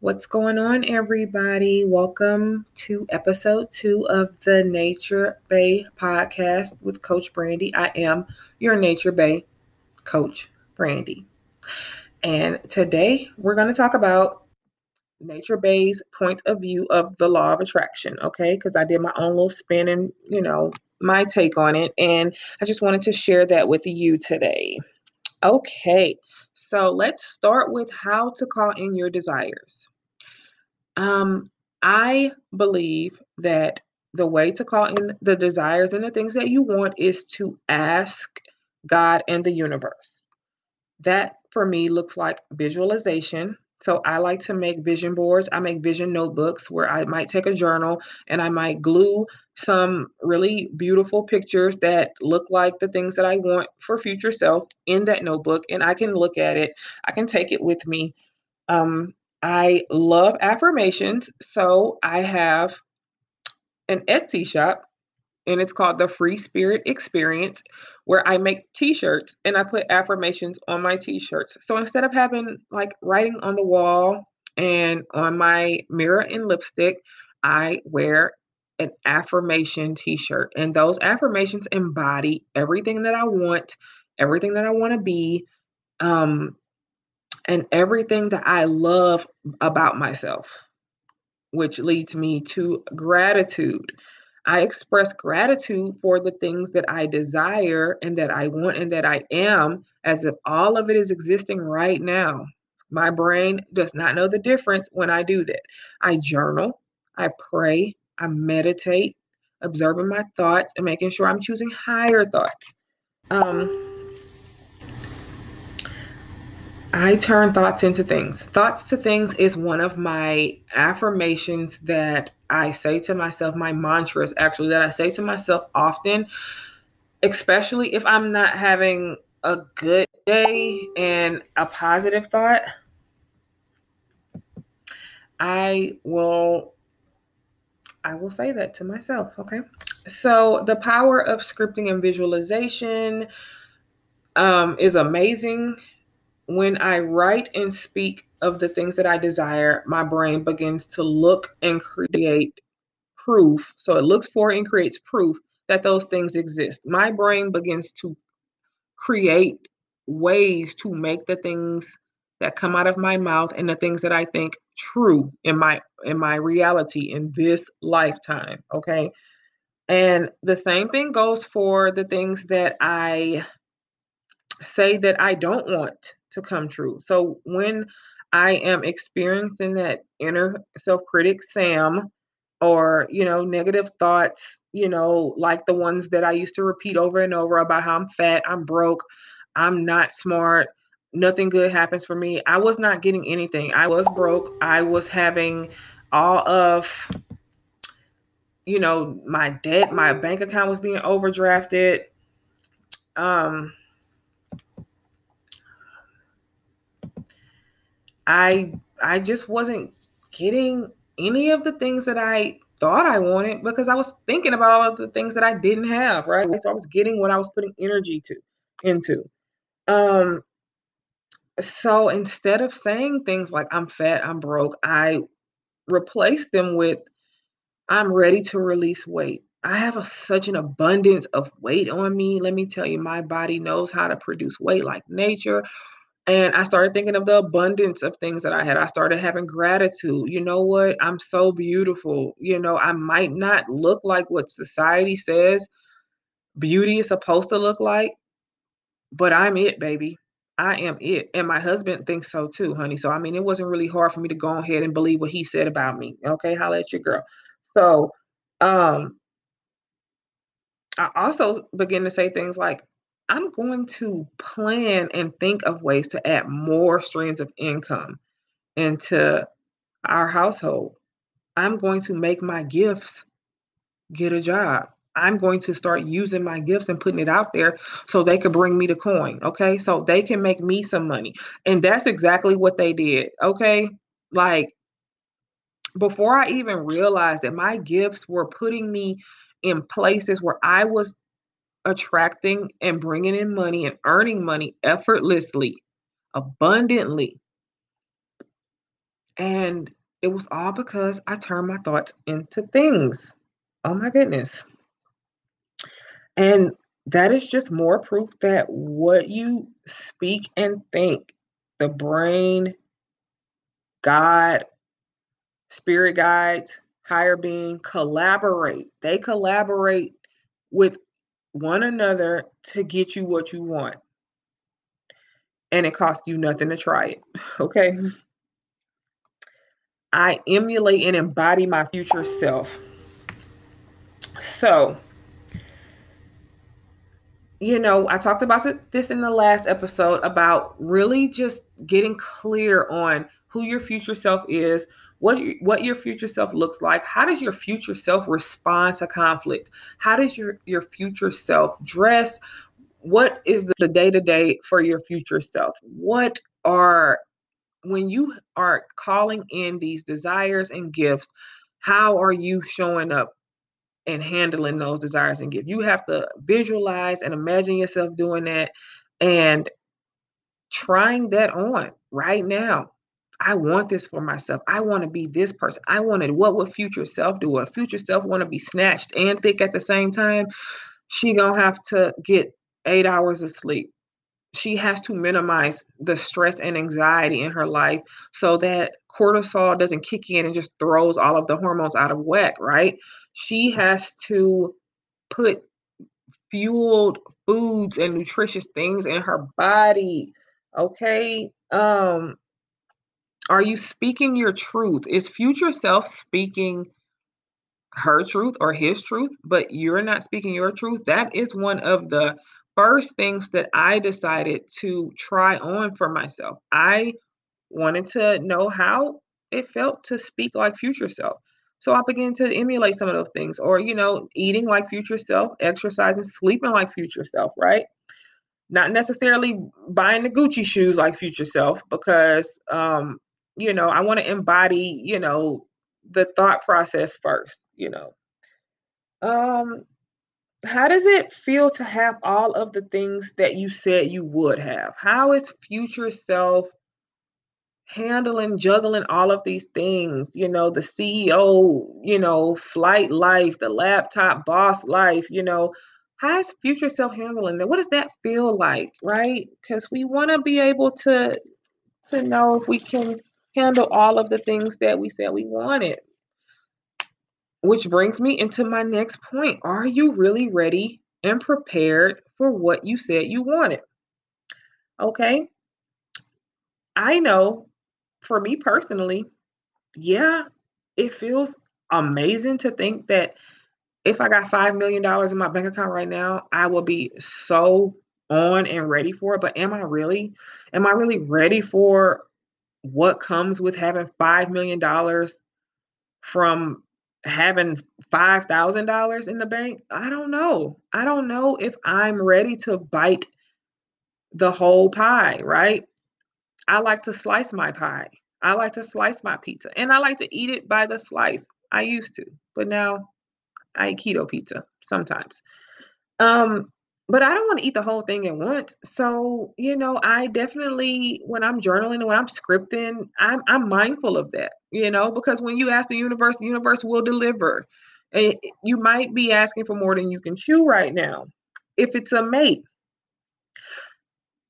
What's going on, everybody? Welcome to episode two of the Nature Bae podcast with Coach Brandy. I am your Nature Bae coach, Brandy. And today we're going to talk about Nature Bae's point of view of the law of attraction, okay? Because I did my own little spin and, you know, my take on it. And I just wanted to share that with you today. Okay, so let's start with how to call in your desires. Um, I believe that the way to call in the desires and the things that you want is to ask God and the universe. That for me looks like visualization. So I like to make vision boards. I make vision notebooks where I might take a journal and I might glue some really beautiful pictures that look like the things that I want for future self in that notebook and I can look at it. I can take it with me. Um, I love affirmations. So I have an Etsy shop and it's called the Free Spirit Experience, where I make t shirts and I put affirmations on my t shirts. So instead of having like writing on the wall and on my mirror and lipstick, I wear an affirmation t shirt. And those affirmations embody everything that I want, everything that I want to be. Um, and everything that I love about myself, which leads me to gratitude. I express gratitude for the things that I desire and that I want and that I am, as if all of it is existing right now. My brain does not know the difference when I do that. I journal, I pray, I meditate, observing my thoughts and making sure I'm choosing higher thoughts. Um, I turn thoughts into things. Thoughts to things is one of my affirmations that I say to myself, my mantras actually, that I say to myself often, especially if I'm not having a good day and a positive thought. I will I will say that to myself, okay? So the power of scripting and visualization um, is amazing when I write and speak of the things that I desire, my brain begins to look and create proof. So it looks for and creates proof that those things exist. My brain begins to create ways to make the things that come out of my mouth and the things that I think true in my in my reality in this lifetime, okay? And the same thing goes for the things that I say that I don't want to come true. So when I am experiencing that inner self critic, Sam, or, you know, negative thoughts, you know, like the ones that I used to repeat over and over about how I'm fat, I'm broke, I'm not smart, nothing good happens for me. I was not getting anything. I was broke. I was having all of, you know, my debt, my bank account was being overdrafted. Um, I I just wasn't getting any of the things that I thought I wanted because I was thinking about all of the things that I didn't have, right? So I was getting what I was putting energy to into. Um so instead of saying things like I'm fat, I'm broke, I replaced them with I'm ready to release weight. I have a, such an abundance of weight on me. Let me tell you, my body knows how to produce weight like nature. And I started thinking of the abundance of things that I had. I started having gratitude. You know what? I'm so beautiful. You know, I might not look like what society says beauty is supposed to look like, but I'm it, baby. I am it. And my husband thinks so too, honey. So, I mean, it wasn't really hard for me to go ahead and believe what he said about me. Okay, holla at your girl. So, um, I also begin to say things like, I'm going to plan and think of ways to add more streams of income into our household. I'm going to make my gifts get a job. I'm going to start using my gifts and putting it out there so they can bring me the coin. Okay. So they can make me some money. And that's exactly what they did. Okay. Like before I even realized that my gifts were putting me in places where I was attracting and bringing in money and earning money effortlessly, abundantly. And it was all because I turned my thoughts into things. Oh my goodness. And that is just more proof that what you speak and think, the brain, God, spirit guides, higher being collaborate. They collaborate with one another to get you what you want. And it costs you nothing to try it. Okay. Mm-hmm. I emulate and embody my future self. So, you know, I talked about this in the last episode about really just getting clear on who your future self is, what what your future self looks like. How does your future self respond to conflict? How does your your future self dress? What is the day to day for your future self? What are when you are calling in these desires and gifts, how are you showing up and handling those desires and gifts? You have to visualize and imagine yourself doing that and trying that on right now. I want this for myself. I want to be this person. I wanted what would future self do? A future self want to be snatched and thick at the same time. She gonna have to get eight hours of sleep she has to minimize the stress and anxiety in her life so that cortisol doesn't kick in and just throws all of the hormones out of whack, right? She has to put fueled foods and nutritious things in her body. Okay? Um are you speaking your truth? Is future self speaking her truth or his truth, but you're not speaking your truth? That is one of the first things that I decided to try on for myself. I wanted to know how it felt to speak like future self. So I began to emulate some of those things, or, you know, eating like future self, exercising, sleeping like future self, right? Not necessarily buying the Gucci shoes like future self, because, um, you know, I want to embody, you know, the thought process first, you know. Um, how does it feel to have all of the things that you said you would have? How is future self handling, juggling all of these things? You know, the CEO, you know, flight life, the laptop boss life, you know, how is future self handling that? What does that feel like, right? Because we want to be able to to know if we can handle all of the things that we said we wanted. Which brings me into my next point. Are you really ready and prepared for what you said you wanted? Okay. I know for me personally, yeah, it feels amazing to think that if I got $5 million in my bank account right now, I will be so on and ready for it. But am I really? Am I really ready for what comes with having $5 million from having $5,000 in the bank, I don't know. I don't know if I'm ready to bite the whole pie, right? I like to slice my pie. I like to slice my pizza and I like to eat it by the slice. I used to, but now I eat keto pizza sometimes. Um, but I don't want to eat the whole thing at once. So, you know, I definitely, when I'm journaling when I'm scripting, I'm, I'm mindful of that, you know, because when you ask the universe, the universe will deliver. And you might be asking for more than you can chew right now. If it's a mate,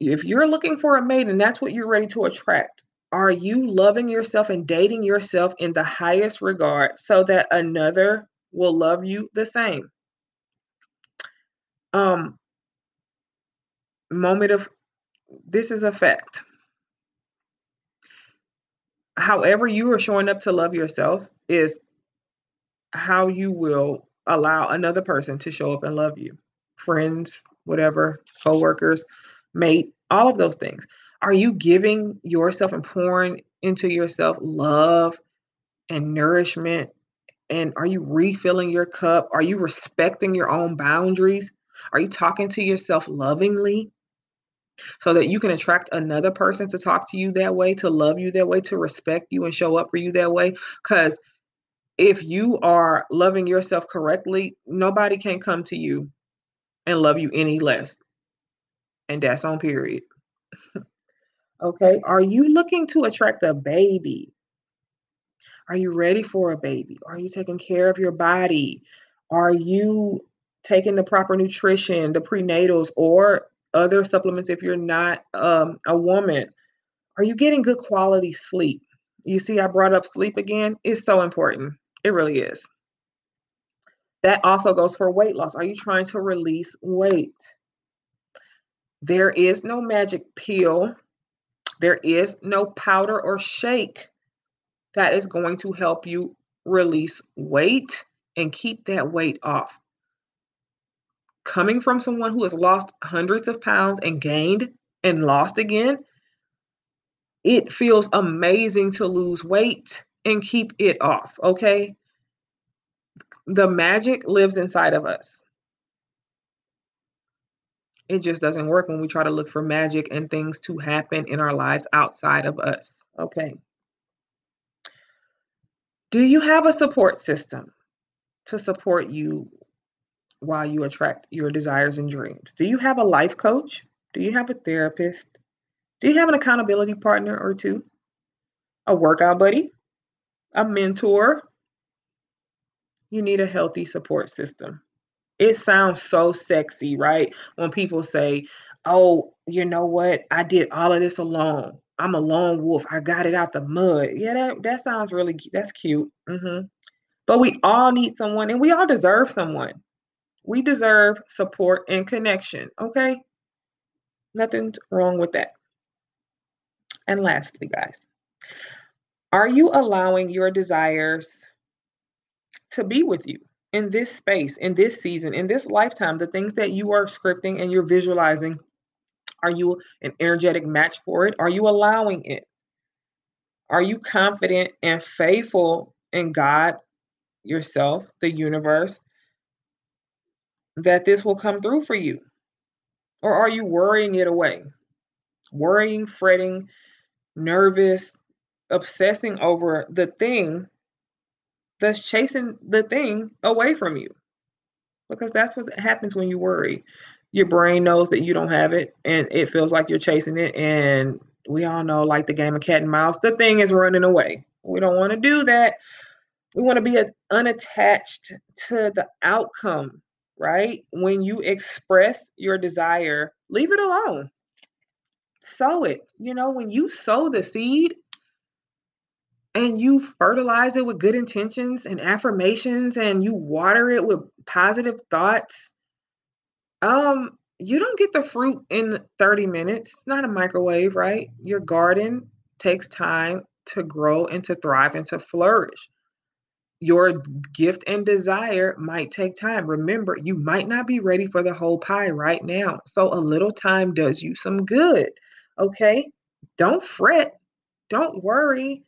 if you're looking for a mate and that's what you're ready to attract, are you loving yourself and dating yourself in the highest regard so that another will love you the same? Um, moment of this is a fact. However, you are showing up to love yourself is how you will allow another person to show up and love you. Friends, whatever, co-workers, mate, all of those things. Are you giving yourself and pouring into yourself love and nourishment? And are you refilling your cup? Are you respecting your own boundaries? Are you talking to yourself lovingly? So that you can attract another person to talk to you that way, to love you that way, to respect you and show up for you that way. Because if you are loving yourself correctly, nobody can come to you and love you any less. And that's on period. okay. Are you looking to attract a baby? Are you ready for a baby? Are you taking care of your body? Are you taking the proper nutrition, the prenatals, or other supplements if you're not um, a woman? Are you getting good quality sleep? You see, I brought up sleep again. It's so important. It really is. That also goes for weight loss. Are you trying to release weight? There is no magic pill. There is no powder or shake that is going to help you release weight and keep that weight off. Coming from someone who has lost hundreds of pounds and gained and lost again, it feels amazing to lose weight and keep it off, okay? The magic lives inside of us. It just doesn't work when we try to look for magic and things to happen in our lives outside of us, okay? Do you have a support system to support you while you attract your desires and dreams? Do you have a life coach? Do you have a therapist? Do you have an accountability partner or two? A workout buddy? A mentor? You need a healthy support system. It sounds so sexy, right? When people say, Oh, you know what? I did all of this alone. I'm a lone wolf. I got it out the mud. Yeah, that, that sounds really that's cute. Mm-hmm. But we all need someone and we all deserve someone. We deserve support and connection. Okay. Nothing's wrong with that. And lastly, guys, are you allowing your desires to be with you in this space, in this season, in this lifetime? The things that you are scripting and you're visualizing, are you an energetic match for it? Are you allowing it? Are you confident and faithful in God, yourself, the universe, that this will come through for you? Or are you worrying it away? Worrying, fretting, nervous, obsessing over the thing that's chasing the thing away from you. Because that's what happens when you worry. Your brain knows that you don't have it and it feels like you're chasing it. And we all know, like the game of cat and mouse, the thing is running away. We don't want to do that. We want to be unattached to the outcome, right? When you express your desire, leave it alone sow it. You know, when you sow the seed and you fertilize it with good intentions and affirmations and you water it with positive thoughts, um, you don't get the fruit in 30 minutes. It's not a microwave, right? Your garden takes time to grow and to thrive and to flourish. Your gift and desire might take time. Remember, you might not be ready for the whole pie right now. So a little time does you some good. Okay? Don't fret. Don't worry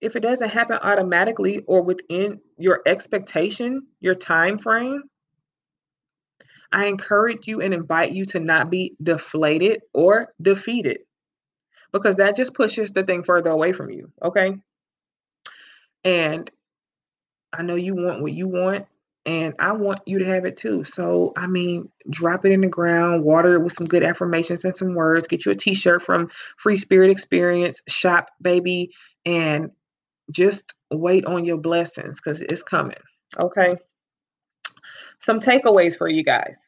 if it doesn't happen automatically or within your expectation, your time frame. I encourage you and invite you to not be deflated or defeated because that just pushes the thing further away from you. Okay. And I know you want what you want, and I want you to have it too. So, I mean, drop it in the ground, water it with some good affirmations and some words. Get you a t shirt from Free Spirit Experience, shop, baby, and just wait on your blessings because it's coming. Okay. Some takeaways for you guys.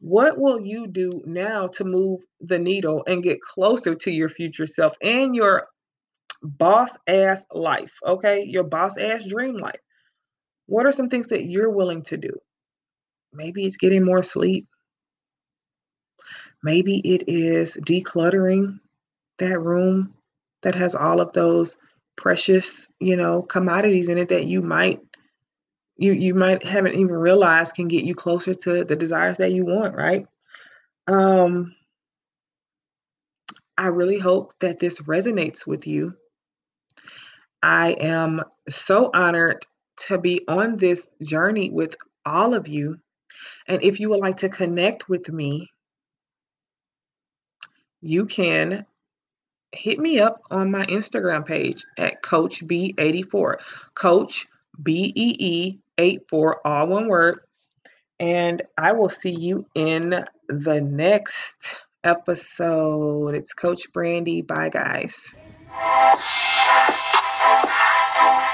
What will you do now to move the needle and get closer to your future self and your boss ass life? Okay. Your boss ass dream life. What are some things that you're willing to do? Maybe it's getting more sleep. Maybe it is decluttering that room that has all of those precious, you know, commodities in it that you might you you might haven't even realized can get you closer to the desires that you want, right? Um I really hope that this resonates with you. I am so honored to be on this journey with all of you. And if you would like to connect with me, you can hit me up on my Instagram page at Coach B84. Coach B E E 84, all one word. And I will see you in the next episode. It's Coach Brandy. Bye, guys. Thank you.